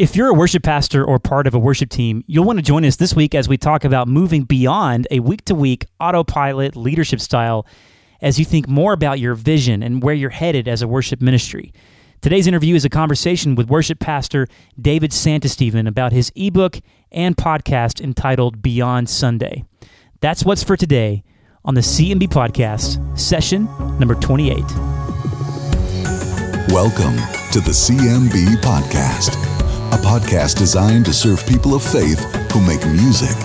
If you're a worship pastor or part of a worship team, you'll want to join us this week as we talk about moving beyond a week to week autopilot leadership style as you think more about your vision and where you're headed as a worship ministry. Today's interview is a conversation with worship pastor David Santistevan about his ebook and podcast entitled Beyond Sunday. That's what's for today on the CMB podcast, session number 28. Welcome to the CMB podcast a podcast designed to serve people of faith who make music.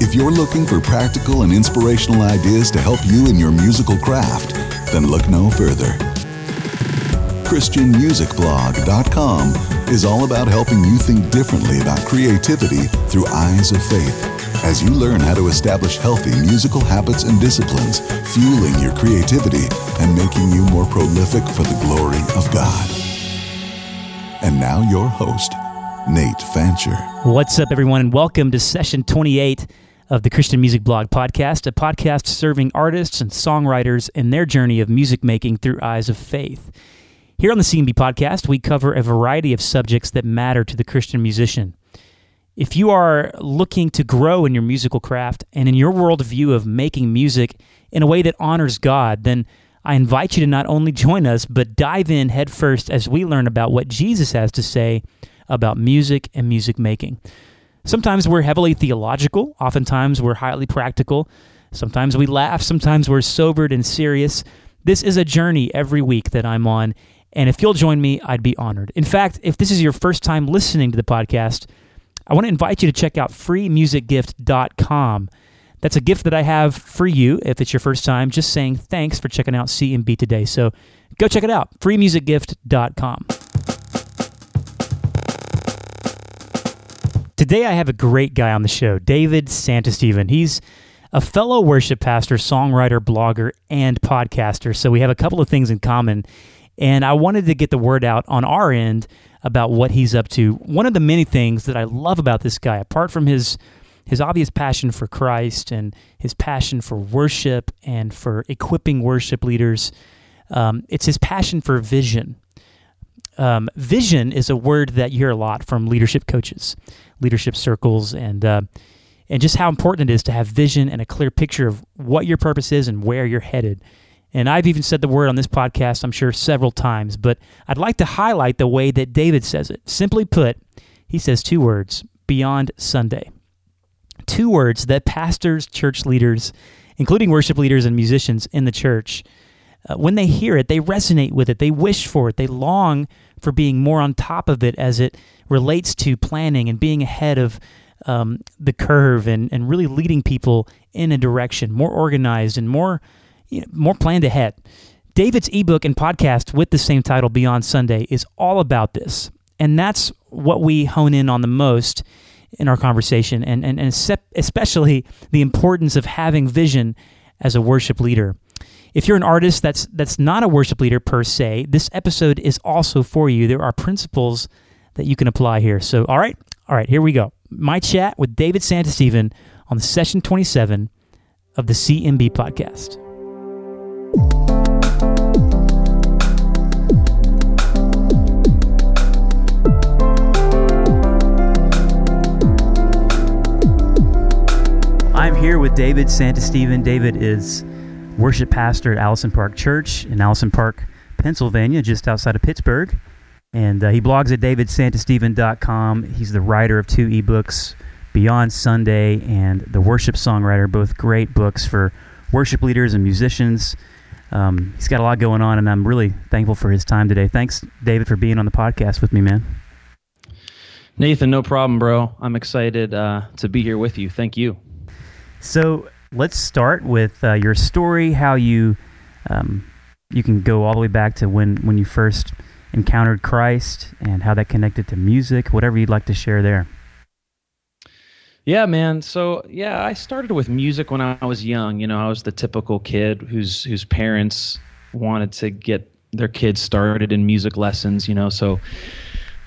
If you're looking for practical and inspirational ideas to help you in your musical craft, then look no further. ChristianMusicBlog.com is all about helping you think differently about creativity through eyes of faith as you learn how to establish healthy musical habits and disciplines, fueling your creativity and making you more prolific for the glory of God. And now, your host, Nate Fancher. What's up, everyone, and welcome to session 28 of the Christian Music Blog podcast, a podcast serving artists and songwriters in their journey of music making through eyes of faith. Here on the CMB podcast, we cover a variety of subjects that matter to the Christian musician. If you are looking to grow in your musical craft and in your worldview of making music in a way that honors God, then I invite you to not only join us, but dive in headfirst as we learn about what Jesus has to say about music and music making. Sometimes we're heavily theological, oftentimes we're highly practical, sometimes we laugh, sometimes we're sobered and serious. This is a journey every week that I'm on, and if you'll join me, I'd be honored. In fact, if this is your first time listening to the podcast, I want to invite you to check out freemusicgift.com. That's a gift that I have for you if it's your first time, just saying thanks for checking out CMB today. So go check it out, freemusicgift.com. Today, I have a great guy on the show, David Santistevan. He's a fellow worship pastor, songwriter, blogger, and podcaster. So we have a couple of things in common. And I wanted to get the word out on our end about what he's up to. One of the many things that I love about this guy, apart from his his obvious passion for Christ and his passion for worship and for equipping worship leaders, um, it's his passion for vision. Um, vision is a word that you hear a lot from leadership coaches leadership circles and uh, and just how important it is to have vision and a clear picture of what your purpose is and where you're headed. And I've even said the word on this podcast, I'm sure, several times, but I'd like to highlight the way that David says it. Simply put, he says two words beyond Sunday. Two words that pastors, church leaders, including worship leaders and musicians in the church, uh, when they hear it, they resonate with it, they wish for it, they long for being more on top of it as it relates to planning and being ahead of um, the curve and, and really leading people in a direction, more organized and more you know, more planned ahead. David's ebook and podcast with the same title, Beyond Sunday, is all about this. And that's what we hone in on the most in our conversation, and, and, and especially the importance of having vision as a worship leader. If you're an artist that's that's not a worship leader per se, this episode is also for you. There are principles that you can apply here. So, all right, all right, here we go. My chat with David Santistevan on the session 27 of the CMB podcast. I'm here with David Santistevan. David is worship pastor at Allison Park Church in Allison Park, Pennsylvania, just outside of Pittsburgh. And uh, he blogs at davidsantistevan.com. He's the writer of two ebooks, Beyond Sunday and The Worship Songwriter, both great books for worship leaders and musicians. Um, he's got a lot going on, and I'm really thankful for his time today. Thanks, David, for being on the podcast with me, man. Nathan, no problem, bro. I'm excited uh, to be here with you. Thank you. So, let's start with uh, your story. How you um, you can go all the way back to when when you first encountered Christ and how that connected to music. Whatever you'd like to share there. Yeah, man. So yeah, I started with music when I was young. You know, I was the typical kid whose whose parents wanted to get their kids started in music lessons. You know, so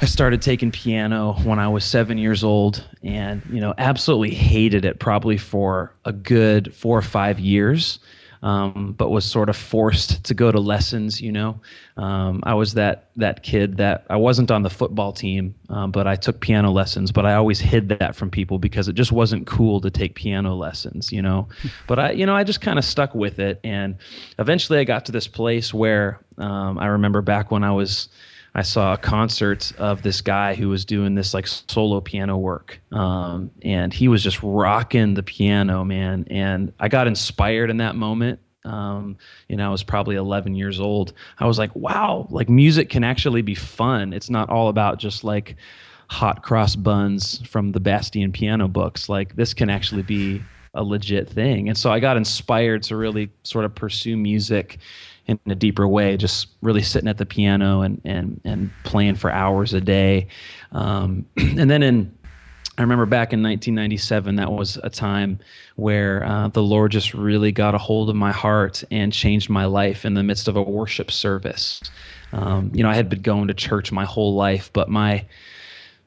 I started taking piano when I was seven years old and, you know, absolutely hated it probably for a good four or five years. um, but was sort of forced to go to lessons. You know, um, I was that that kid that I wasn't on the football team, um, but I took piano lessons. But I always hid that from people because it just wasn't cool to take piano lessons. You know, but I you know I just kind of stuck with it, and eventually I got to this place where um, I remember back when I was I saw a concert of this guy who was doing this like solo piano work. Um, and he was just rocking the piano, man. And I got inspired in that moment. Um, you know, I was probably 11 years old. I was like, wow, like music can actually be fun. It's not all about just like hot cross buns from the Bastien piano books. Like, this can actually be a legit thing. And so I got inspired to really sort of pursue music in a deeper way, just really sitting at the piano and and and playing for hours a day. Um, and then in I remember back in 1997, that was a time where uh, the Lord just really got a hold of my heart and changed my life in the midst of a worship service. Um, you know, I had been going to church my whole life, but my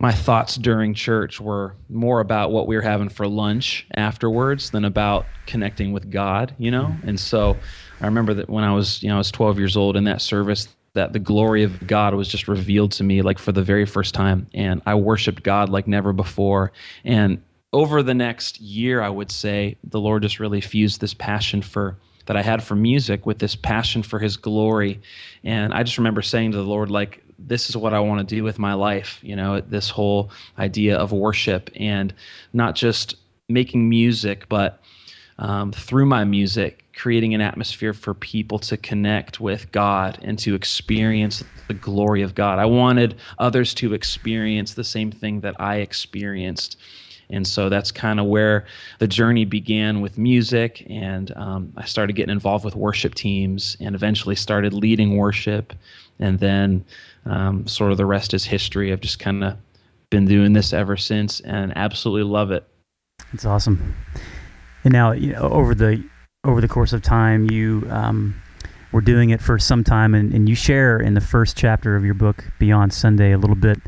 my thoughts during church were more about what we were having for lunch afterwards than about connecting with God, you know? Mm-hmm. And so I remember that when I was, you know, I was 12 years old in that service, that the glory of God was just revealed to me like for the very first time. And I worshiped God like never before. And over the next year, I would say the Lord just really fused this passion for that I had for music with this passion for his glory. And I just remember saying to the Lord, like, this is what I want to do with my life, you know, this whole idea of worship and not just making music, but um, through my music, creating an atmosphere for people to connect with God and to experience the glory of God. I wanted others to experience the same thing that I experienced. And so that's kind of where the journey began with music. And um, I started getting involved with worship teams and eventually started leading worship. And then um, sort of the rest is history. I've just kind of been doing this ever since and absolutely love it. It's awesome. And now, you know, over the over the course of time, you um, were doing it for some time, and, and you share in the first chapter of your book, Beyond Sunday, a little bit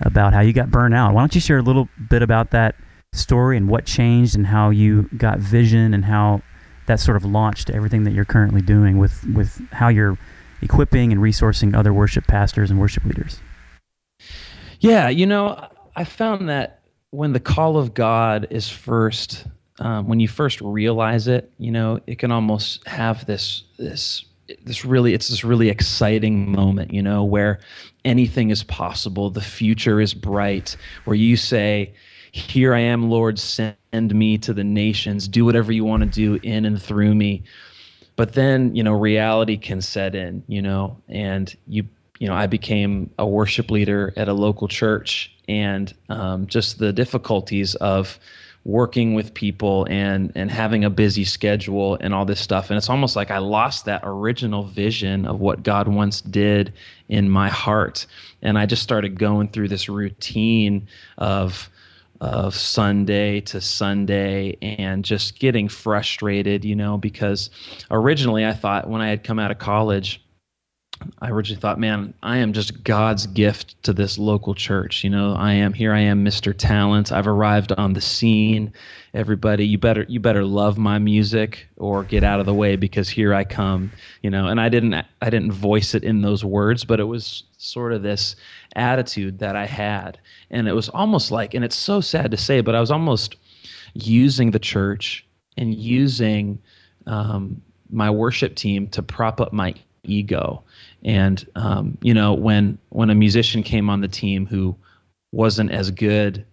about how you got burned out. Why don't you share a little bit about that story and what changed, and how you got vision, and how that sort of launched everything that you're currently doing with with how you're equipping and resourcing other worship pastors and worship leaders. Yeah, you know, I found that when the call of God is first um, when you first realize it, you know, it can almost have this this this really it's this really exciting moment, you know, where anything is possible, the future is bright, where you say, "Here I am, Lord, send me to the nations. Do whatever you want to do in and through me." But then, you know, reality can set in, you know, and you you know, I became a worship leader at a local church, and um, just the difficulties of working with people and and having a busy schedule and all this stuff. And it's almost like I lost that original vision of what God once did in my heart. And I just started going through this routine of of Sunday to Sunday and just getting frustrated, you know, because originally I thought when I had come out of college I originally thought, man, I am just God's gift to this local church. You know, I am here. I am Mr. Talent. I've arrived on the scene. Everybody, you better you better love my music or get out of the way because here I come. You know, and I didn't I didn't voice it in those words, but it was sort of this attitude that I had, and it was almost like, and it's so sad to say, but I was almost using the church and using um, my worship team to prop up my ego and um, you know, when when a musician came on the team who wasn't as good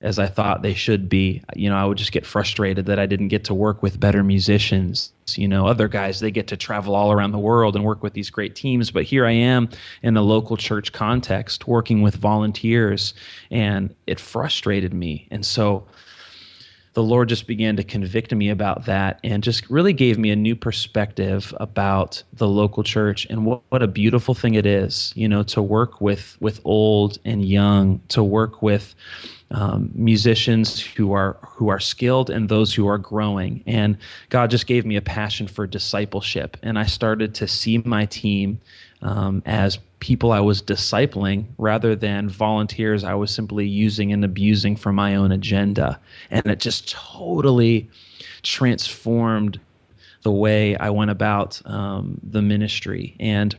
as I thought they should be, you know, I would just get frustrated that I didn't get to work with better musicians. You know, other guys they get to travel all around the world and work with these great teams, but here I am in a local church context working with volunteers, and it frustrated me. And so the Lord just began to convict me about that and just really gave me a new perspective about the local church and what, what a beautiful thing it is, you know, to work with with old and young, to work with um, musicians who are who are skilled and those who are growing. And God just gave me a passion for discipleship, and I started to see my team um, as people I was discipling rather than volunteers I was simply using and abusing for my own agenda. And it just totally transformed the way I went about um, the ministry. And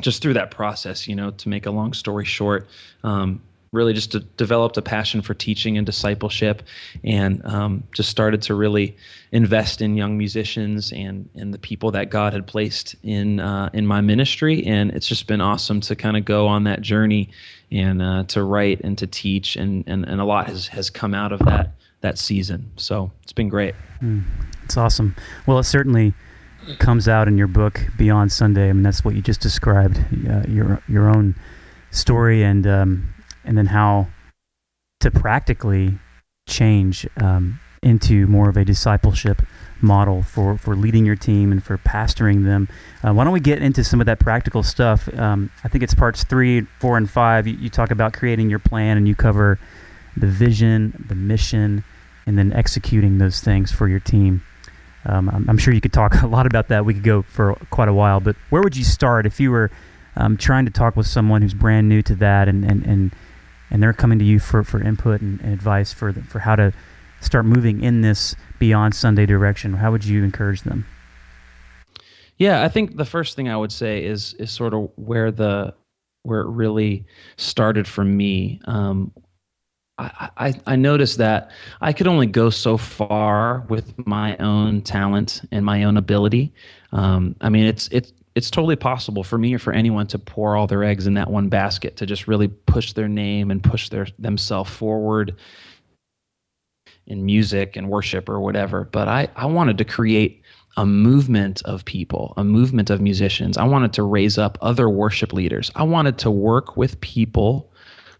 just through that process, you know, to make a long story short, um, really just developed a passion for teaching and discipleship and um, just started to really invest in young musicians and, and the people that God had placed in, uh, in my ministry. And it's just been awesome to kind of go on that journey and uh, to write and to teach. And, and, and a lot has, has come out of that, that season. So it's been great. Mm, it's awesome. Well, it certainly comes out in your book Beyond Sunday. I mean, that's what you just described, uh, your, your own story and, um, and then how to practically change um, into more of a discipleship model for, for leading your team and for pastoring them. Uh, why don't we get into some of that practical stuff? Um, I think it's parts three, four, and five. You, you, talk about creating your plan and you cover the vision, the mission, and then executing those things for your team. Um, I'm, I'm, sure you could talk a lot about that. We could go for quite a while, but where would you start if you were um, trying to talk with someone who's brand new to that and, and, and and they're coming to you for, for input and, and advice for the, for how to start moving in this beyond Sunday direction, how would you encourage them? Yeah, I think the first thing I would say is is sort of where the where it really started for me. Um, I, I, I noticed that I could only go so far with my own talent and my own ability. Um, I mean, it's it's it's totally possible for me or for anyone to pour all their eggs in that one basket to just really push their name and push their themselves forward in music and worship or whatever. But i i wanted to create a movement of people a movement of musicians. I wanted to raise up other worship leaders. I wanted to work with people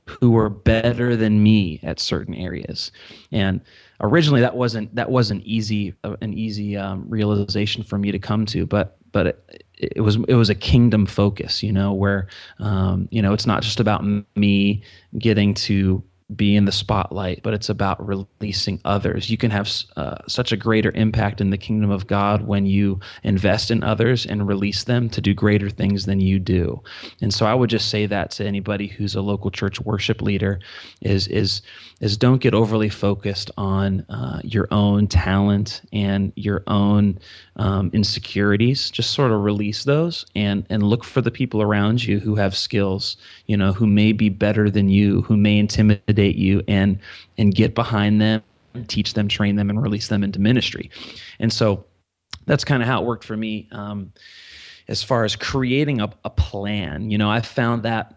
who were better than me at certain areas. And originally that wasn't that wasn't easy uh, an easy um, realization for me to come to but but it, it was it was a kingdom focus, you know, where um, you know it's not just about me getting to be in the spotlight, but it's about releasing others. You can have uh, such a greater impact in the kingdom of God when you invest in others and release them to do greater things than you do. And so I would just say that to anybody who's a local church worship leader is is is don't get overly focused on uh, your own talent and your own um, insecurities. Just sort of release those and and look for the people around you who have skills, you know, who may be better than you, who may intimidate you, and and get behind them, teach them, train them, and release them into ministry. And so that's kind of how it worked for me. Um, as far as creating a, a plan, you know, I found that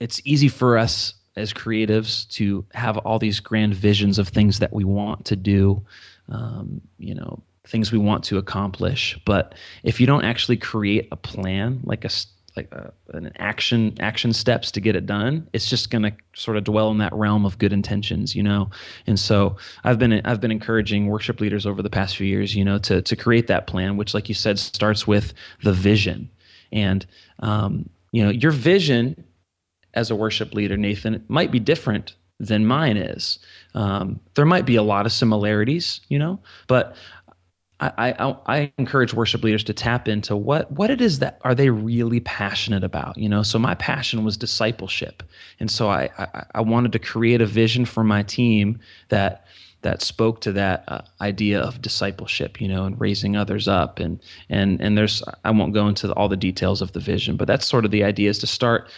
it's easy for us as creatives to have all these grand visions of things that we want to do, um, you know, things we want to accomplish. But if you don't actually create a plan, like a like a, an action action steps to get it done, it's just going to sort of dwell in that realm of good intentions, you know. And so I've been I've been encouraging worship leaders over the past few years, you know, to to create that plan, which, like you said, starts with the vision. And um, you know, your vision as a worship leader, Nathan, might be different than mine is. Um, there might be a lot of similarities, you know, but I, I, I, encourage worship leaders to tap into what what it is that are they really passionate about you know? So my passion was discipleship. And so I, I, I wanted to create a vision for my team that that spoke to that uh, idea of discipleship you know and raising others up. And and and there's I won't go into all the details of the vision but that's sort of the idea is to start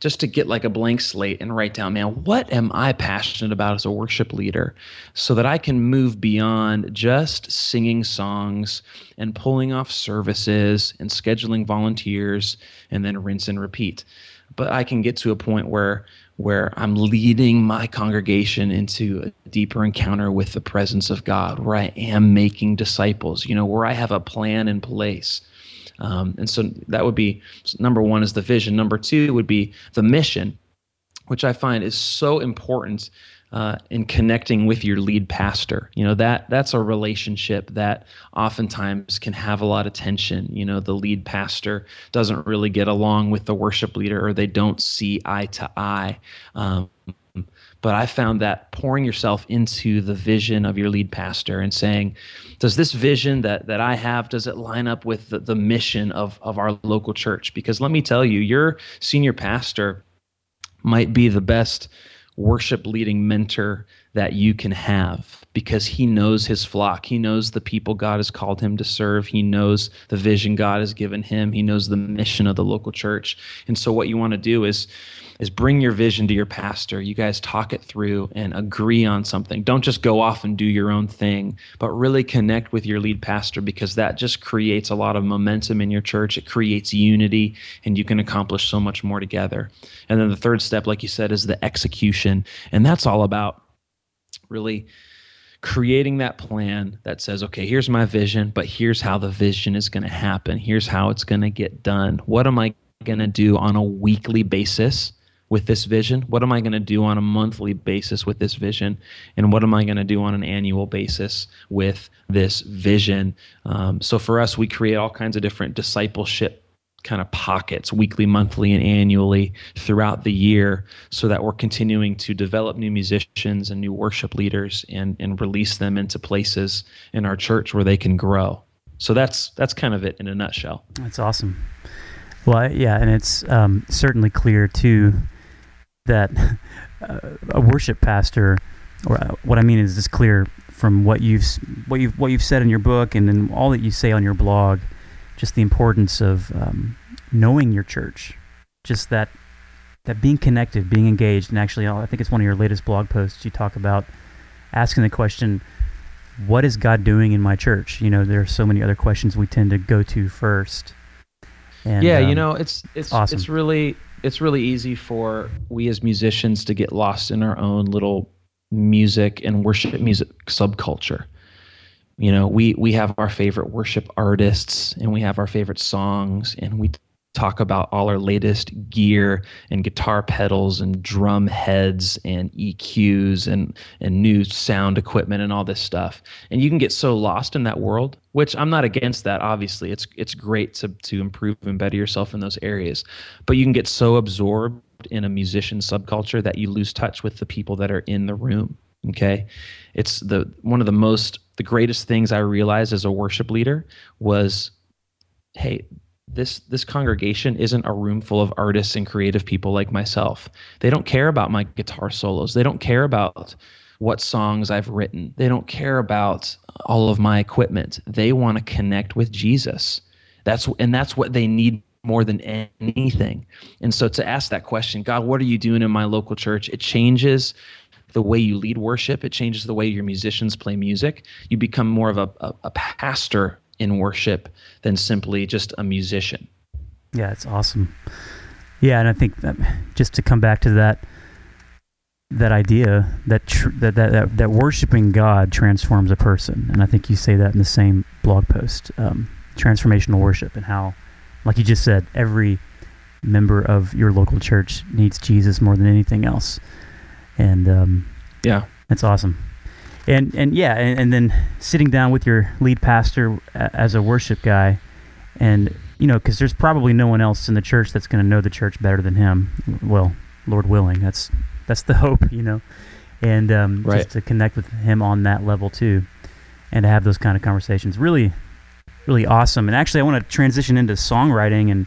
just to get like a blank slate and write down, man, what am I passionate about as a worship leader so that I can move beyond just singing songs and pulling off services and scheduling volunteers and then rinse and repeat. But I can get to a point where where I'm leading my congregation into a deeper encounter with the presence of God, where I am making disciples, you know, where I have a plan in place um, and so that would be number one is the vision. Number two would be the mission, which I find is so important uh, in connecting with your lead pastor. You know that that's a relationship that oftentimes can have a lot of tension. You know the lead pastor doesn't really get along with the worship leader, or they don't see eye to eye. Um, but I found that pouring yourself into the vision of your lead pastor and saying, does this vision that, that I have, does it line up with the, the mission of, of our local church? Because let me tell you, your senior pastor might be the best worship leading mentor that you can have because he knows his flock. He knows the people God has called him to serve. He knows the vision God has given him. He knows the mission of the local church. And so what you want to do is is bring your vision to your pastor. You guys talk it through and agree on something. Don't just go off and do your own thing, but really connect with your lead pastor because that just creates a lot of momentum in your church. It creates unity and you can accomplish so much more together. And then the third step, like you said, is the execution. And that's all about really creating that plan that says, okay, here's my vision, but here's how the vision is going to happen. Here's how it's going to get done. What am I going to do on a weekly basis with this vision? What am I going to do on a monthly basis with this vision? And what am I going to do on an annual basis with this vision? Um, so for us, we create all kinds of different discipleship kind of pockets weekly, monthly, and annually throughout the year so that we're continuing to develop new musicians and new worship leaders and, and release them into places in our church where they can grow. So that's that's kind of it in a nutshell. That's awesome. Well, yeah, and it's um, certainly clear too that uh, a worship pastor, or uh, what I mean is, it's clear from what you've what you've what you've said in your book and then all that you say on your blog just the importance of um, knowing your church, just that that being connected, being engaged, and actually, I think it's one of your latest blog posts. You talk about asking the question, "What is God doing in my church?" You know, there are so many other questions we tend to go to first. And, yeah, um, you know, it's it's awesome. it's really it's really easy for we as musicians to get lost in our own little music and worship music subculture you know we we have our favorite worship artists and we have our favorite songs and we talk about all our latest gear and guitar pedals and drum heads and EQs and and new sound equipment and all this stuff. And you can get so lost in that world, which I'm not against that obviously. It's it's great to to improve and better yourself in those areas. But you can get so absorbed in a musician subculture that you lose touch with the people that are in the room. Okay? It's the one of the most the greatest things I realized as a worship leader was hey, this this congregation isn't a room full of artists and creative people like myself. They don't care about my guitar solos. They don't care about what songs I've written. They don't care about all of my equipment. They want to connect with Jesus. That's and that's what they need more than anything. And so to ask that question, God, what are you doing in my local church? It changes the way you lead worship. It changes the way your musicians play music. You become more of a, a, a pastor in worship than simply just a musician. Yeah, it's awesome. Yeah, and I think that just to come back to that that idea that, tr- that, that that that worshiping God transforms a person, and I think you say that in the same blog post, um, transformational worship, and how, like you just said, every member of your local church needs Jesus more than anything else and um, yeah, that's awesome. And and yeah, and, and, then sitting down with your lead pastor as a worship guy, and you know, because there's probably no one else in the church that's going to know the church better than him. Well, Lord willing, that's that's the hope, you know, and um, right. just to connect with him on that level too, and to have those kind of conversations, really, really awesome. And actually, I want to transition into songwriting, and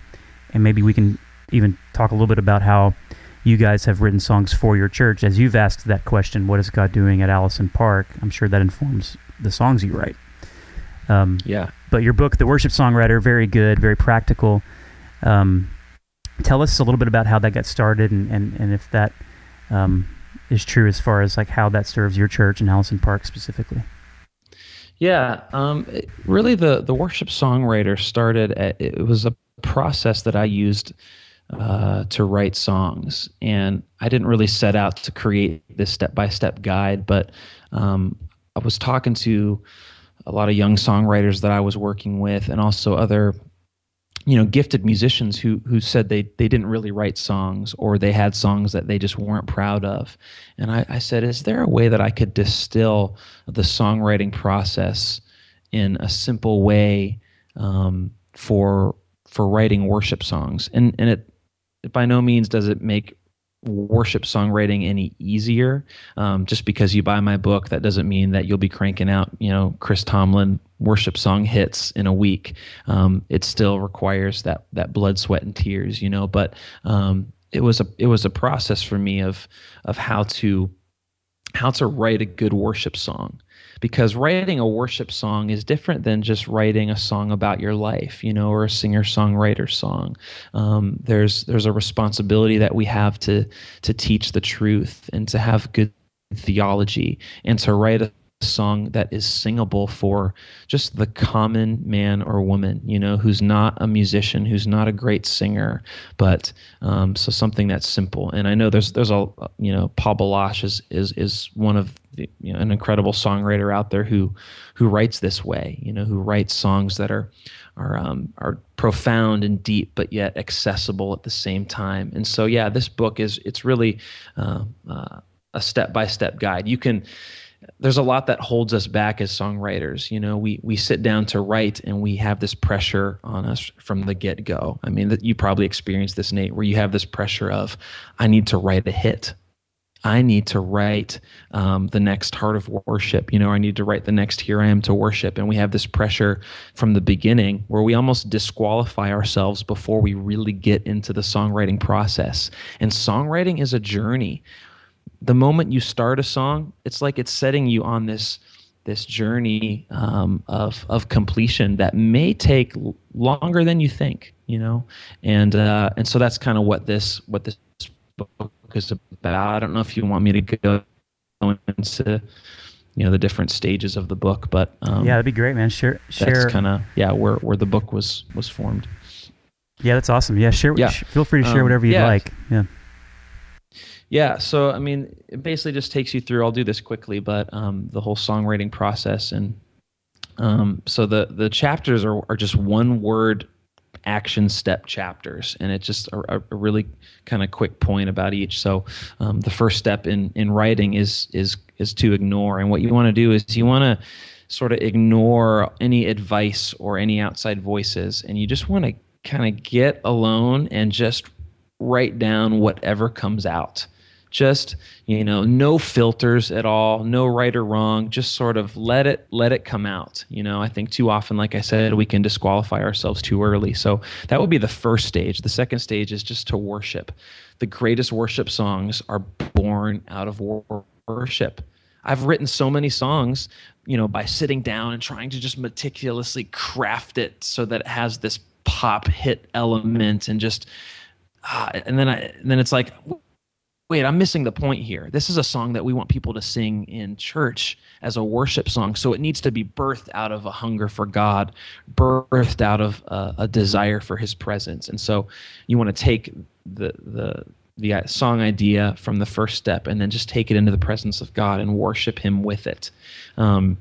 and maybe we can even talk a little bit about how you guys have written songs for your church. As you've asked that question, what is God doing at Allison Park? I'm sure that informs the songs you write. Um, yeah. But your book, The Worship Songwriter, very good, very practical. Um, tell us a little bit about how that got started and, and, and if that um, is true as far as like how that serves your church and Allison Park specifically. Yeah, um, it, really, the the worship songwriter started. At, it was a process that I used uh, to write songs. And I didn't really set out to create this step by step guide, but um, I was talking to a lot of young songwriters that I was working with, and also other, you know, gifted musicians who who said they they didn't really write songs or they had songs that they just weren't proud of. And I, I said, is there a way that I could distill the songwriting process in a simple way um, for for writing worship songs? And and it by no means does it make worship songwriting any easier. Um, just because you buy my book, that doesn't mean that you'll be cranking out, you know, Chris Tomlin worship song hits in a week. Um, it still requires that that blood, sweat, and tears, you know. But um, it was a it was a process for me of of how to how to write a good worship song because writing a worship song is different than just writing a song about your life, you know, or a singer songwriter song. Um, there's there's a responsibility that we have to to teach the truth and to have good theology and to write a song that is singable for just the common man or woman, you know, who's not a musician, who's not a great singer, but um, so something that's simple. And I know there's there's a you know Paul Baloche is is is one of you know an incredible songwriter out there who who writes this way, you know, who writes songs that are are um, are profound and deep, but yet accessible at the same time. And so yeah, this book is it's really uh, uh, a step by step guide. You can there's a lot that holds us back as songwriters. You know, we we sit down to write and we have this pressure on us from the get go. I mean, that you probably experienced this, Nate, where you have this pressure of, I need to write a hit. I need to write um, the next heart of worship. You know, I need to write the next here I am to worship. And we have this pressure from the beginning where we almost disqualify ourselves before we really get into the songwriting process. And songwriting is a journey the moment you start a song, it's like it's setting you on this this journey um, of of completion that may take longer than you think, you know, and uh, and so that's kind of what this what this book is about. I don't know if you want me to go into you know the different stages of the book, but um, yeah, that'd be great, man. Share share. That's kind of yeah where where the book was was formed. Yeah, that's awesome. Yeah, share. Yeah. feel free to share um, whatever you'd yeah. like. Yeah. Yeah, so I mean, it basically just takes you through. I'll do this quickly, but um, the whole songwriting process, and um, so the the chapters are are just one word action step chapters, and it's just a, a really kind of quick point about each. So um, the first step in in writing is is is to ignore, and what you want to do is you want to sort of ignore any advice or any outside voices, and you just want to kind of get alone and just write down whatever comes out just you know no filters at all no right or wrong just sort of let it let it come out you know? I think too often like i said we can disqualify ourselves too early. So that would be the first stage. The second stage is just to worship. The greatest worship songs are born out of worship. I've written so many songs you know by sitting down and trying to just meticulously craft it so that it has this pop hit element and just ah, and then i and then it's like wait, I'm missing the point here. This is a song that we want people to sing in church as a worship song. So it needs to be birthed out of a hunger for God, birthed out of a, a desire for his presence. And so you want to take the, the, the song idea from the first step and then just take it into the presence of God and worship him with it. Um,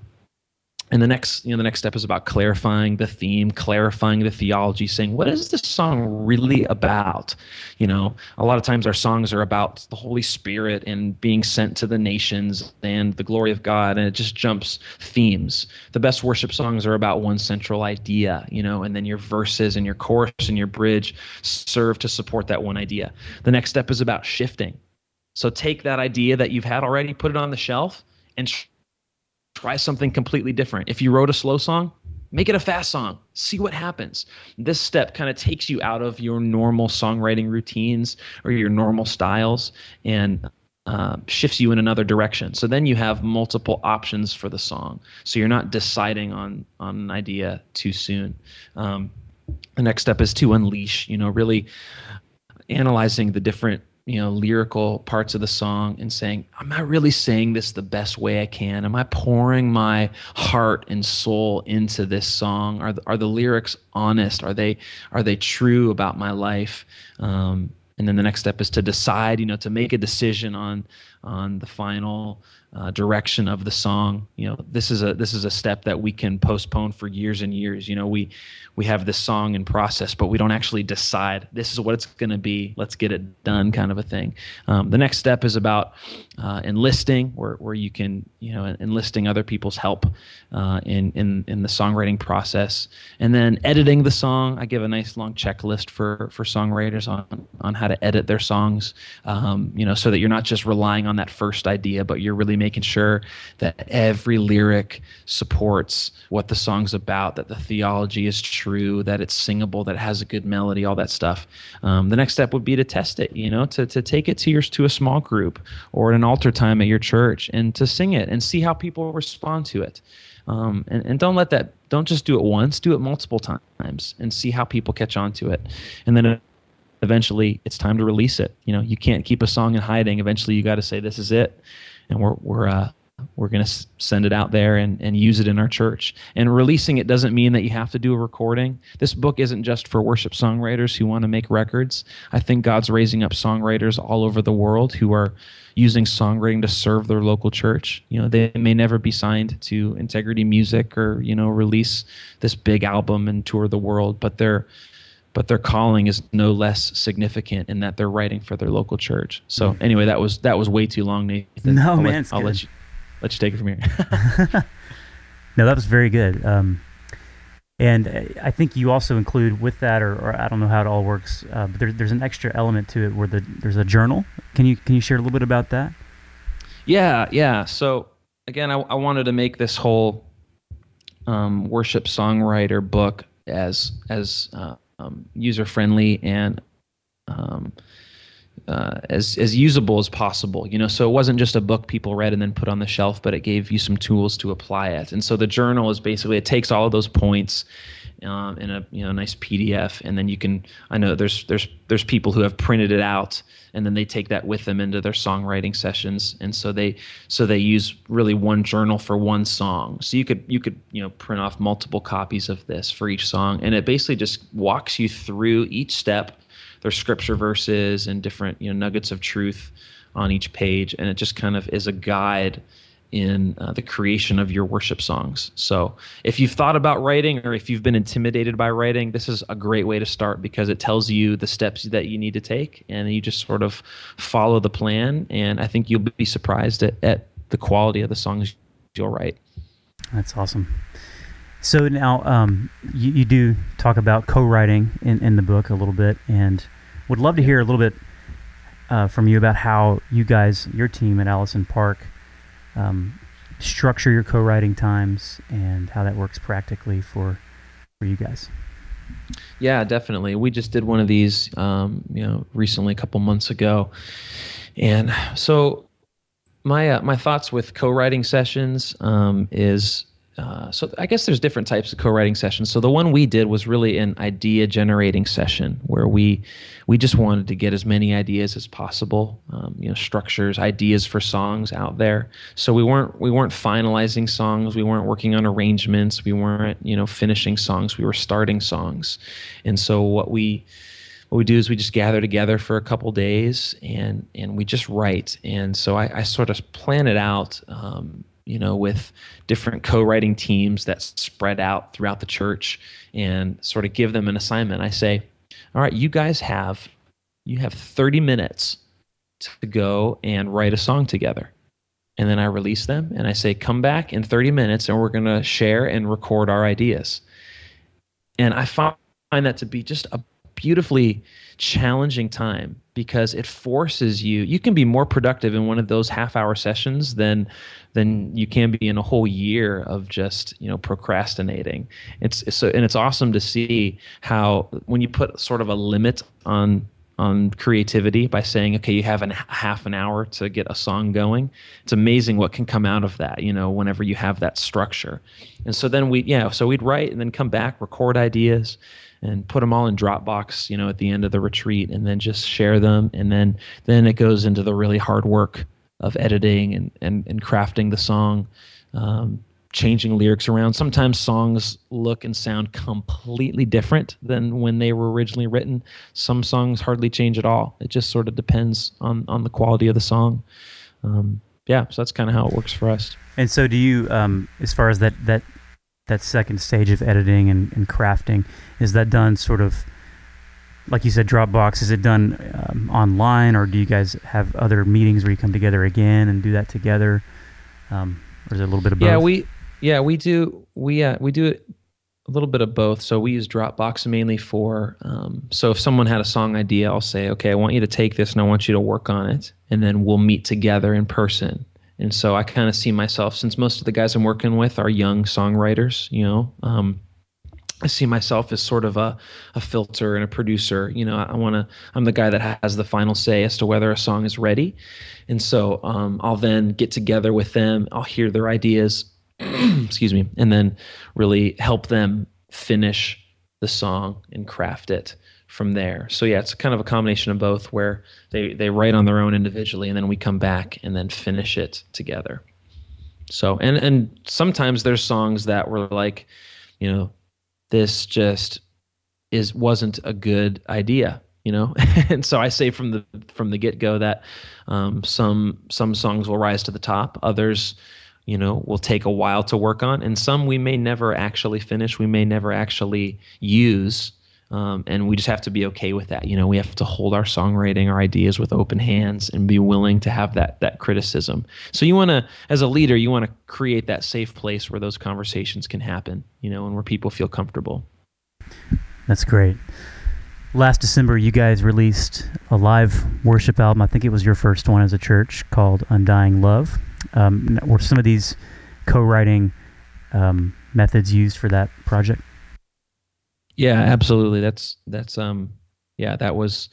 and the next you know the next step is about clarifying the theme clarifying the theology saying what is this song really about? You know a lot of times our songs are about the holy spirit and being sent to the nations and the glory of god and it just jumps themes. The best worship songs are about one central idea you know and then your verses and your chorus and your bridge serve to support that one idea. The next step is about shifting. So take that idea that you've had already put it on the shelf and try something completely different. If you wrote a slow song, make it a fast song. See what happens. This step kind of takes you out of your normal songwriting routines or your normal styles and uh, shifts you in another direction. So then you have multiple options for the song. So you're not deciding on on an idea too soon. Um, the next step is to unleash. You know, really analyzing the different you know lyrical parts of the song and saying "I'm i really saying this the best way i can? Am i pouring my heart and soul into this song? Are the, are the lyrics honest? Are they are they true about my life? Um, and then the next step is to decide you know to make a decision on on the final uh, direction of the song. You know, this is a this is a step that we can postpone for years and years. You know, we we have this song in process, but we don't actually decide this is what it's going to be. Let's get it done, kind of a thing. Um, the next step is about uh, enlisting, where where you can you know enlisting other people's help uh, in in in the songwriting process, and then editing the song. I give a nice long checklist for for songwriters on on how to edit their songs. Um, you know, so that you're not just relying on that first idea, but you're really making sure that every lyric supports what the song's about, that the theology is true, that it's singable, that it has a good melody, all that stuff. Um, the next step would be to test it, you know, to, to take it to your to a small group or an altar time at your church and to sing it and see how people respond to it. Um, and, and don't let that don't just do it once do it multiple times and see how people catch on to it and then eventually it's time to release it you know you can't keep a song in hiding eventually you got to say this is it and we're we're uh, we're going to send it out there and, and use it in our church. And releasing it doesn't mean that you have to do a recording. This book isn't just for worship songwriters who want to make records. I think God's raising up songwriters all over the world who are using songwriting to serve their local church. You know, they may never be signed to Integrity Music or, you know, release this big album and tour the world, but their but their calling is no less significant in that they're writing for their local church. So anyway, that was that was way too long, Nathan. No, I'll man, let, I'll let you let you take it from here. no, that was very good. Um, and I think you also include with that, or, or I don't know how it all works, uh, but there, there's an extra element to it where the, there's a journal. Can you can you share a little bit about that? Yeah, yeah. So again, I, I wanted to make this whole um, worship songwriter book as as uh, um, user friendly and um, uh, as as usable as possible. You know, so it wasn't just a book people read and then put on the shelf, but it gave you some tools to apply it. And so the journal is basically it takes all of those points um, in a you know nice PDF, and then you can. I know there's there's there's people who have printed it out, and then they take that with them into their songwriting sessions, and so they so they use really one journal for one song. So you could you could you know print off multiple copies of this for each song, and it basically just walks you through each step there's scripture verses and different you know nuggets of truth on each page, and it just kind of is a guide in uh, the creation of your worship songs. So, if you've thought about writing or if you've been intimidated by writing, this is a great way to start because it tells you the steps that you need to take and you just sort of follow the plan. And I think you'll be surprised at, at the quality of the songs you'll write. That's awesome. So now um, you, you, do talk about co-writing in, in the book a little bit, and would love to hear a little bit uh, from you about how you guys, your team at Allison Park, um, structure your co-writing times and how that works practically for for you guys. Yeah, definitely. We just did one of these, um, you know, recently, a couple months ago, and so my uh, my thoughts with co-writing sessions um, is uh, so I guess there's different types of co-writing sessions. So the one we did was really an idea generating session where we we just wanted to get as many ideas as possible, um, you know, structures, ideas for songs out there. So we weren't we weren't finalizing songs, we weren't working on arrangements, we weren't you know finishing songs, we were starting songs. And so what we what we do is we just gather together for a couple days and and we just write. And so I, I sort of plan it out. Um, you know, with different co-writing teams that spread out throughout the church and sort of give them an assignment. I say, all right, you guys have you have 30 minutes to go and write a song together. And then I release them and I say, come back in 30 minutes and we're going to share and record our ideas. And I find that to be just a beautifully challenging time because it forces you you can be more productive in one of those half hour sessions than than you can be in a whole year of just you know procrastinating. It's so and it's awesome to see how when you put sort of a limit on on creativity by saying okay you have a half an hour to get a song going it's amazing what can come out of that you know whenever you have that structure. And so then we yeah so we'd write and then come back record ideas and put them all in Dropbox, you know, at the end of the retreat, and then just share them, and then then it goes into the really hard work of editing and and, and crafting the song, um, changing lyrics around. Sometimes songs look and sound completely different than when they were originally written. Some songs hardly change at all. It just sort of depends on on the quality of the song. Um, yeah, so that's kind of how it works for us. And so, do you, um, as far as that that that second stage of editing and, and crafting is that done sort of like you said dropbox is it done um, online or do you guys have other meetings where you come together again and do that together? Um, or is it a little bit of both? yeah we yeah we do we uh, we do it a little bit of both. So we use dropbox mainly for um, so if someone had a song idea i'll say okay i want you to take this and i want you to work on it and then we'll meet together in person. And so I kind of see myself, since most of the guys I'm working with are young songwriters, you know, um, I see myself as sort of a, a filter and a producer. You know, I want to, I'm the guy that has the final say as to whether a song is ready. And so um, I'll then get together with them, I'll hear their ideas, excuse me, and then really help them finish the song and craft it from there. So yeah, it's kind of a combination of both where they, they write on their own individually and then we come back and then finish it together. So, and, and sometimes there's songs that were like, you know, this just is wasn't a good idea you know and so i say from the from the get-go that um, some some songs will rise to the top others you know will take a while to work on. And some we may never actually finish we may never actually use um, and we just have to be okay with that. You know we have to hold our songwriting our ideas with open hands and be willing to have that that criticism. So you want to as a leader you want to create that safe place where those conversations can happen you know and where people feel comfortable. That's great. Last december you guys released a live worship album. I think it was your first one as a church called undying love um, were some of these co-writing um, methods used for that project? Yeah, absolutely. That's that's um yeah, that was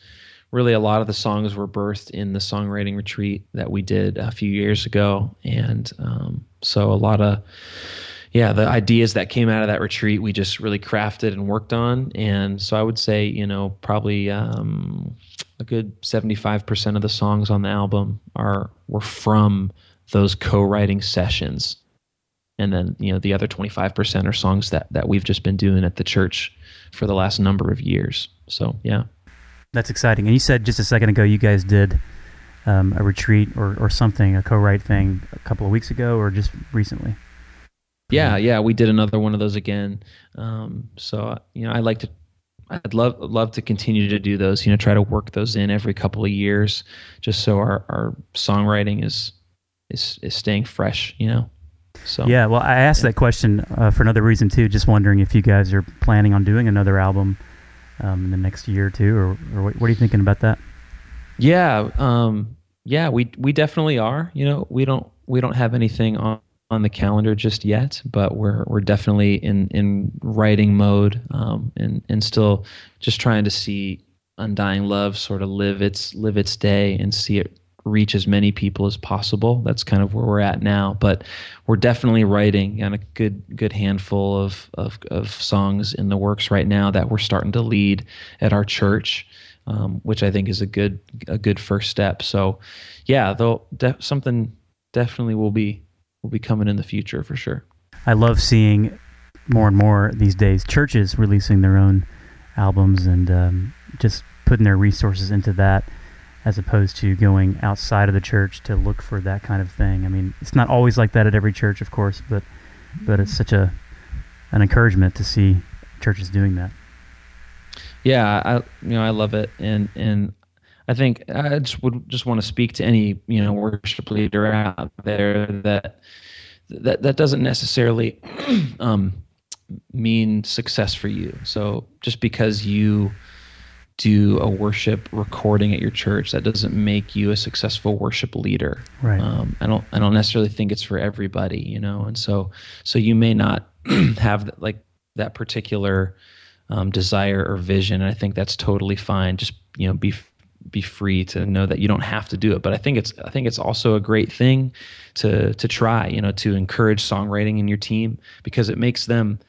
really a lot of the songs were birthed in the songwriting retreat that we did a few years ago. And um so a lot of yeah, the ideas that came out of that retreat we just really crafted and worked on. And so I would say, you know, probably um a good 75% of the songs on the album are were from those co-writing sessions and then you know the other 25% are songs that that we've just been doing at the church for the last number of years. So yeah, that's exciting. And you said just a second ago you guys did um, a retreat or, or something, a co-write thing, a couple of weeks ago or just recently. Yeah, yeah, we did another one of those again. Um, so you know, I like to. I'd love love to continue to do those. You know, try to work those in every couple of years, just so our, our songwriting is is is staying fresh. You know. So yeah, well, I asked yeah. that question uh, for another reason too. Just wondering if you guys are planning on doing another album um, in the next year or two, or, or what, what, are you thinking about that? Yeah, um, yeah, we we definitely are. You know, we don't we don't have anything on on the calendar just yet, but we're we're definitely in in writing mode um, and and still just trying to see undying love sort of live its live its day and see it reach as many people as possible. That's kind of where we're at now. But we're definitely writing on a good good handful of, of, of songs in the works right now that we're starting to lead at our church, um, which I think is a good a good first step. So, yeah, though de- something definitely will be will be coming in the future for sure. I love seeing more and more these days churches releasing their own albums and um, just putting their resources into that as opposed to going outside of the church to look for that kind of thing. I mean, it's not always like that at every church, of course, but but it's such a an encouragement to see churches doing that. Yeah, I you know I love it, and and I think I just would just want to speak to any you know worship leader out there that that that doesn't necessarily um, mean success for you. So just because you do a worship recording at your church that doesn't make you a successful worship leader. Right. Um, i don't i don't necessarily think it's for everybody you know and so so you may not have like that particular um, desire or vision and i think that's totally fine. Just you know be be free to know that you don't have to do it but i think it's i think it's also a great thing to to try you know to encourage songwriting in your team because it makes them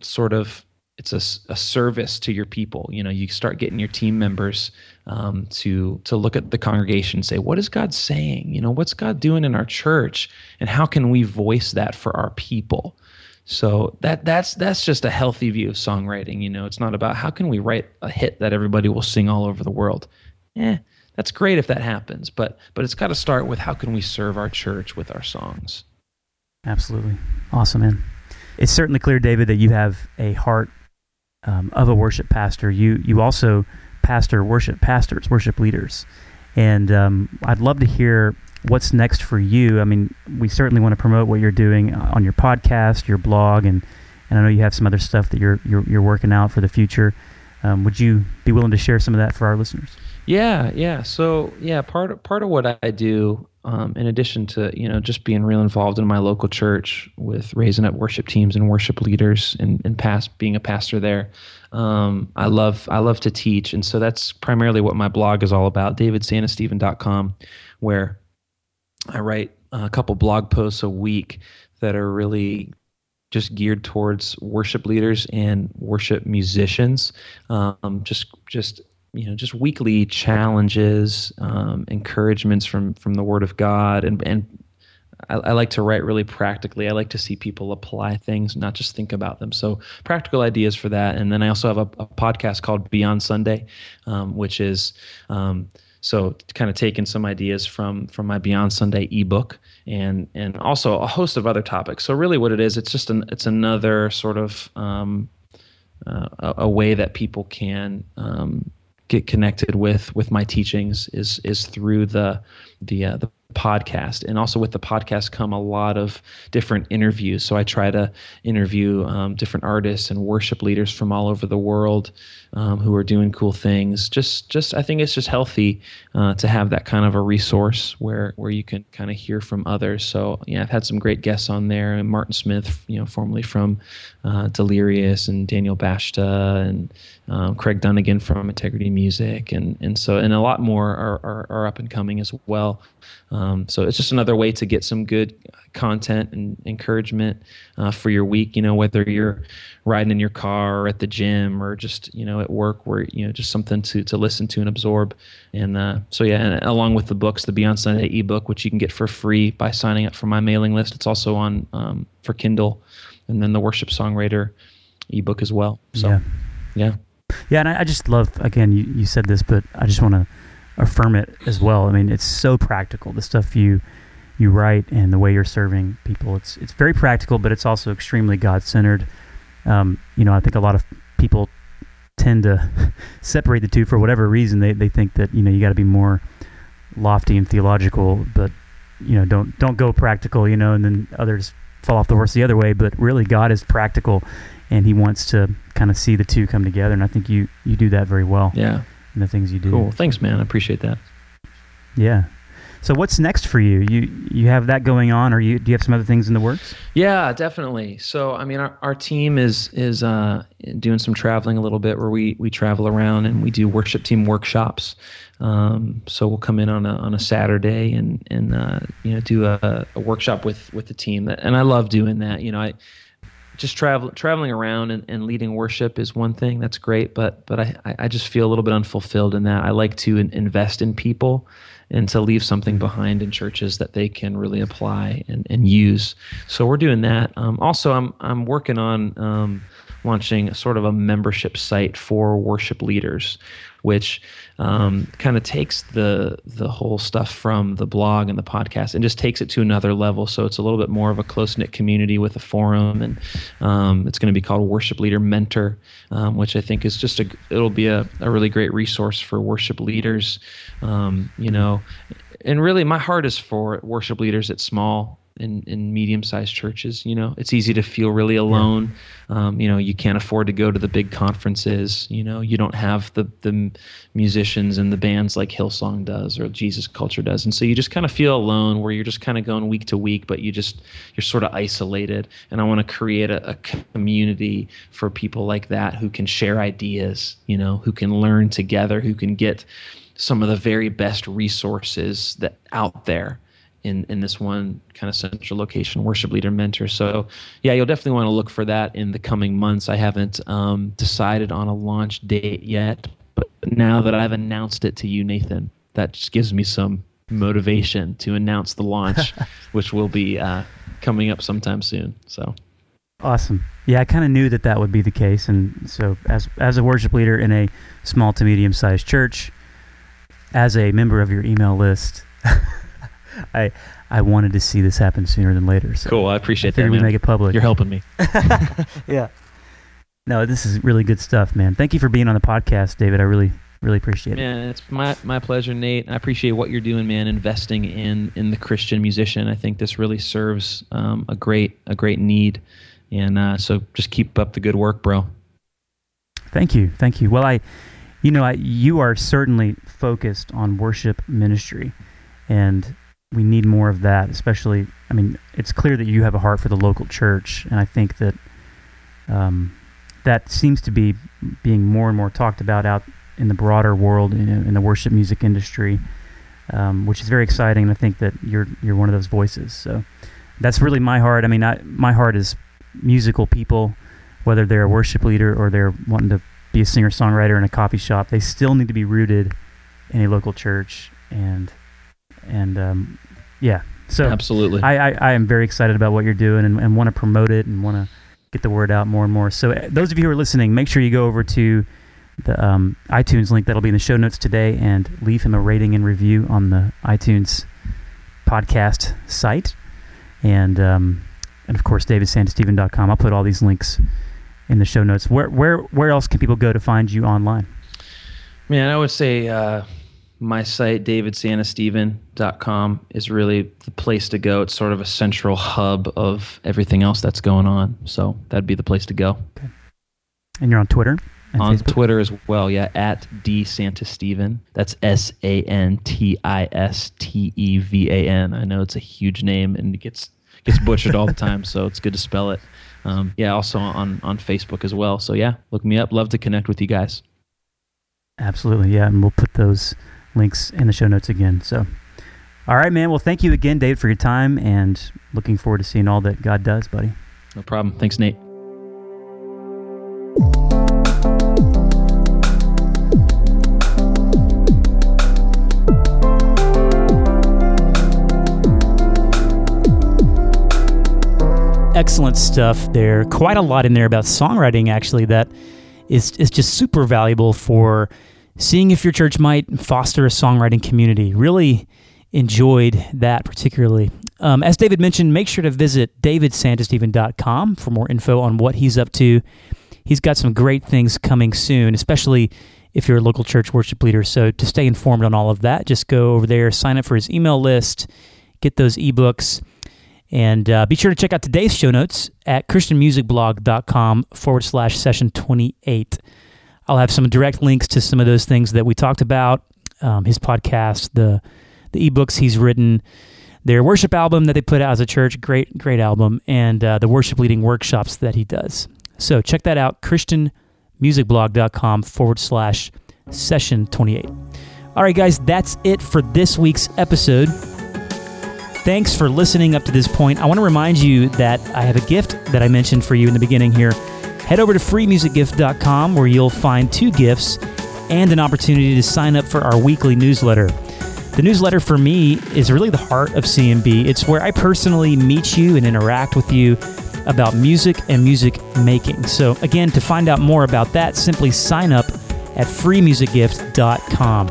sort of it's a, a service to your people. You know, you start getting your team members um, to to look at the congregation and say, what is God saying? You know, what's God doing in our church, and how can we voice that for our people? So that that's that's just a healthy view of songwriting. You know, it's not about how can we write a hit that everybody will sing all over the world. Eh, that's great if that happens, but but it's got to start with how can we serve our church with our songs. Absolutely, awesome, man. It's certainly clear, David, that you have a heart um, of a worship pastor, you you also pastor worship pastors, worship leaders, and um, I'd love to hear what's next for you. I mean, we certainly want to promote what you're doing on your podcast, your blog, and and I know you have some other stuff that you're you're, you're working out for the future. Um, would you be willing to share some of that for our listeners? Yeah, yeah. So yeah, part of, part of what I do, um, in addition to you know just being real involved in my local church with raising up worship teams and worship leaders and and past being a pastor there, um, I love I love to teach, and so that's primarily what my blog is all about. davidsantistevan.com, where I write a couple blog posts a week that are really just geared towards worship leaders and worship musicians. Um, just just you know just weekly challenges, um, encouragements from from the Word of God, and and I, I, like to write really practically. I like to see people apply things, not just think about them. So practical ideas for that, and then I also have a, a podcast called Beyond Sunday, um, which is um, so kind of taking some ideas from from my Beyond Sunday ebook and and also a host of other topics. So really, what it is, it's just an it's another sort of um, uh, a, a, way that people can um, get connected with with my teachings is is through the the uh, the podcast. And also with the podcast come a lot of different interviews. So i try to interview um, different artists and worship leaders from all over the world um, who are doing cool things. Just just i think it's just healthy uh, to have that kind of a resource where where you can kind of hear from others. So yeah i've had some great guests on there and martin smith you know formerly from uh, delirious and daniel bashta and um, craig dunnigan from integrity music and and so and a lot more are, are, are up and coming as well um, so it's just another way to get some good content and encouragement uh, for your week. You know, whether you're riding in your car or at the gym or just you know at work, where you know just something to to listen to and absorb. And uh, so yeah, and along with the books, the Beyond Sunday ebook, which you can get for free by signing up for my mailing list. It's also on um, for Kindle, and then the Worship Songwriter ebook as well. So yeah, yeah, yeah. And I, I just love again. You you said this, but I just want to affirm it as well. I mean, it's so practical. The stuff you you write and the way you're serving people. It's it's very practical, but it's also extremely God centered. Um, you know, I think a lot of people tend to separate the two for whatever reason. They they think that you know you got to be more lofty and theological, but you know don't don't go practical. You know, and then others fall off the horse the other way. But really, God is practical, and He wants to kind of see the two come together. And I think you you do that very well. Yeah. In the things you do. Cool. Thanks, man. I appreciate that. Yeah. So what's next for you? You you have that going on, or you do you have some other things in the works? Yeah, definitely. So I mean, our, our team is is uh, doing some traveling a little bit, where we we travel around and we do worship team workshops. Um, so we'll come in on a on a Saturday and and uh, you know do a, a workshop with with the team, and I love doing that. You know, I just travel traveling around and, and leading worship is one thing that's great but but I, I just feel a little bit unfulfilled in that I like to in, invest in people and to leave something behind in churches that they can really apply and, and use. So we're doing that. Um, also, I'm I'm working on um, launching sort of a membership site for worship leaders, which um, kind of takes the the whole stuff from the blog and the podcast and just takes it to another level. So it's a little bit more of a close knit community with a forum, and um, it's going to be called Worship Leader Mentor, um, which I think is just a it'll be a, a really great resource for worship leaders. Um, you know, and really my heart is for worship leaders at small in, in medium sized churches. You know, it's easy to feel really alone. Yeah. Um, you know, you can't afford to go to the big conferences. You know, you don't have the the musicians and the bands like Hillsong does or Jesus Culture does, and so you just kind of feel alone, where you're just kind of going week to week, but you just you're sort of isolated. And I want to create a, a community for people like that who can share ideas. You know, who can learn together, who can get some of the very best resources that out there in in this one kind of central location, worship leader mentor. So yeah, you'll definitely want to look for that in the coming months. I haven't um, decided on a launch date yet, but now that I've announced it to you, Nathan, that just gives me some motivation to announce the launch, which will be uh, coming up sometime soon. So. Awesome. Yeah, I kind of knew that that would be the case, and so as as a worship leader in a small to medium sized church, as a member of your email list, I I wanted to see this happen sooner than later. So cool. I appreciate I that. We make it public. You're helping me. yeah. No, this is really good stuff, man. Thank you for being on the podcast, David. I really really appreciate man, it. Man, it's my my pleasure, Nate. I appreciate what you're doing, man. Investing in in the Christian musician. I think this really serves um, a great a great need, and uh, so just keep up the good work, bro. Thank you, thank you. Well, I You know, I, you are certainly focused on worship ministry, and we need more of that. Especially, I mean, it's clear that you have a heart for the local church, and I think that um, that seems to be being more and more talked about out in the broader world in, in the worship music industry, um, which is very exciting. And I think that you're you're one of those voices. So that's really my heart. I mean, I, my heart is musical people, whether they're a worship leader or they're wanting to be a singer songwriter in a coffee shop. They still need to be rooted in a local church, and and um, yeah. So absolutely, I, I, I am very excited about what you're doing and, and want to promote it and want to get the word out more and more. So, uh, those of you who are listening, make sure you go over to the um, iTunes link that'll be in the show notes today and leave him a rating and review on the iTunes podcast site. And, um, and of course, davidsantistevan.com. I'll put all these links in the show notes. Where, where, where else can people go to find you online? Man, I would say uh, my site, davidsantistevan.com, is really the place to go. It's sort of a central hub of everything else that's going on. So that'd be the place to go. Okay. And you're on Twitter? On Facebook? Twitter as well, yeah, at D Santistevan. That's S A N T I S T E V A N. I know it's a huge name and it gets gets butchered all the time, so it's good to spell it. Um, yeah, also on on Facebook as well. So yeah, look me up. Love to connect with you guys. Absolutely, yeah, and we'll put those links in the show notes again. So, all right, man. Well, thank you again, Dave, for your time, and looking forward to seeing all that God does, buddy. No problem. Thanks, Nate. Excellent stuff there. Quite a lot in there about songwriting, actually, that is, is just super valuable for seeing if your church might foster a songwriting community. Really enjoyed that particularly. Um, as David mentioned, make sure to visit davidsantistevan.com for more info on what he's up to. He's got some great things coming soon, especially if you're a local church worship leader. So to stay informed on all of that, just go over there, sign up for his email list, get those ebooks, and uh, be sure to check out today's show notes at christianmusicblog.com forward slash session 28. I'll have some direct links to some of those things that we talked about, um, his podcast, the the ebooks he's written, their worship album that they put out as a church, great great album, and uh, the worship leading workshops that he does. So check that out, christianmusicblog.com forward slash session 28. All right, guys, that's it for this week's episode. Thanks for listening up to this point. I want to remind you that I have a gift that I mentioned for you in the beginning here. Head over to freemusicgift.com where you'll find two gifts and an opportunity to sign up for our weekly newsletter. The newsletter for me is really the heart of CMB. It's where I personally meet you and interact with you about music and music making. So, again, to find out more about that, simply sign up at freemusicgift.com.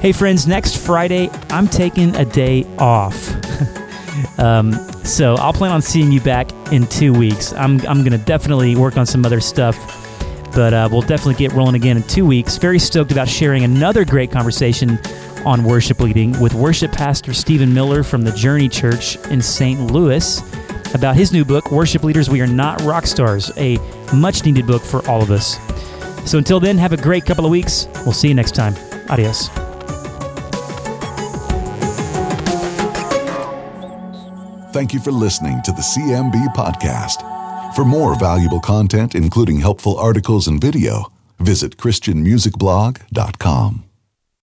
Hey, friends, next Friday, I'm taking a day off. um, so I'll plan on seeing you back in two weeks. I'm, I'm going to definitely work on some other stuff, but uh, we'll definitely get rolling again in two weeks. Very stoked about sharing another great conversation on worship leading with worship pastor Stephen Miller from the Journey Church in St. Louis about his new book, Worship Leaders We Are Not Rock Stars, a much needed book for all of us. So until then, have a great couple of weeks. We'll see you next time. Adios. Thank you for listening to the CMB Podcast. For more valuable content, including helpful articles and video, visit ChristianMusicBlog.com.